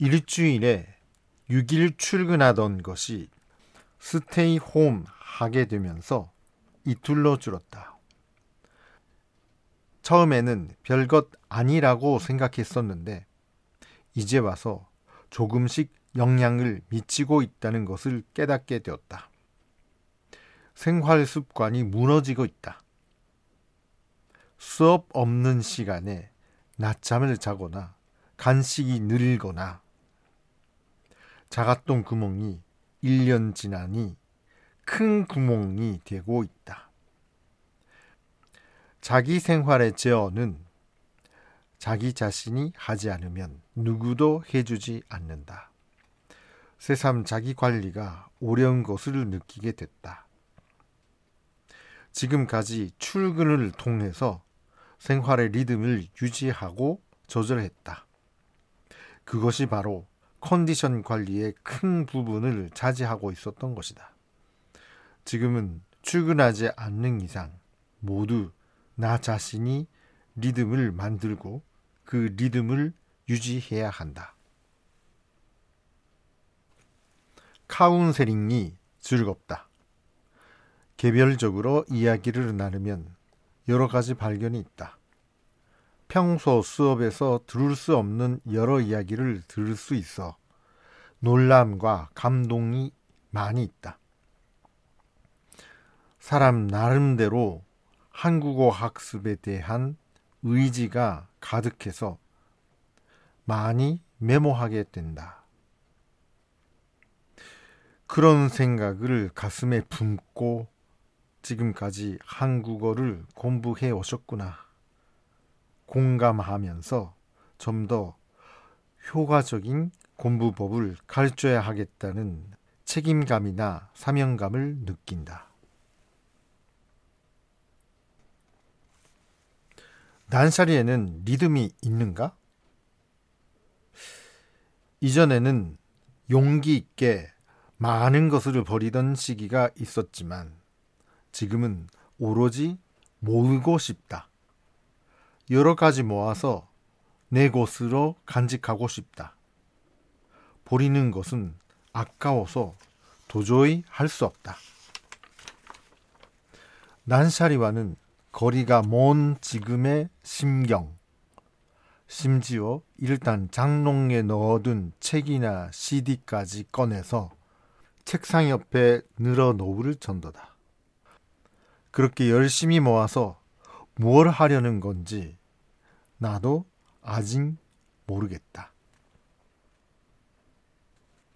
일주일에 6일 출근하던 것이 스테이 홈 하게 되면서 이틀로 줄었다. 처음에는 별것 아니라고 생각했었는데 이제 와서 조금씩 영향을 미치고 있다는 것을 깨닫게 되었다. 생활 습관이 무너지고 있다. 수업 없는 시간에 낮잠을 자거나 간식이 늘거나 자가똥 구멍이 1년 지나니 큰 구멍이 되고 있다. 자기 생활의 제어는 자기 자신이 하지 않으면 누구도 해주지 않는다. 새삼 자기 관리가 어려운 것을 느끼게 됐다. 지금까지 출근을 통해서 생활의 리듬을 유지하고 조절했다. 그것이 바로 컨디션 관리의 큰 부분을 차지하고 있었던 것이다. 지금은 출근하지 않는 이상 모두 나 자신이 리듬을 만들고 그 리듬을 유지해야 한다. 카운세링이 즐겁다. 개별적으로 이야기를 나누면 여러 가지 발견이 있다. 평소 수업에서 들을 수 없는 여러 이야기를 들을 수 있어 놀람과 감동이 많이 있다. 사람 나름대로 한국어 학습에 대한 의지가 가득해서 많이 메모하게 된다. 그런 생각을 가슴에 품고 지금까지 한국어를 공부해 오셨구나. 공감하면서 좀 더 효과적인 공부법을 가르쳐야 하겠다는 책임감이나 사명감을 느낀다. 난샤리에는 리듬이 있는가? 이전에는 용기 있게 많은 것을 버리던 시기가 있었지만 지금은 오로지 모으고 싶다. 여러 가지 모아서 내 곳으로 간직하고 싶다. 버리는 것은 아까워서 도저히 할 수 없다. 난샤리와는 거리가 먼 지금의 심경, 심지어 일단 장롱에 넣어둔 책이나 CD까지 꺼내서 책상 옆에 늘어놓을 정도다. 그렇게 열심히 모아서 뭘 하려는 건지 나도 아직 모르겠다.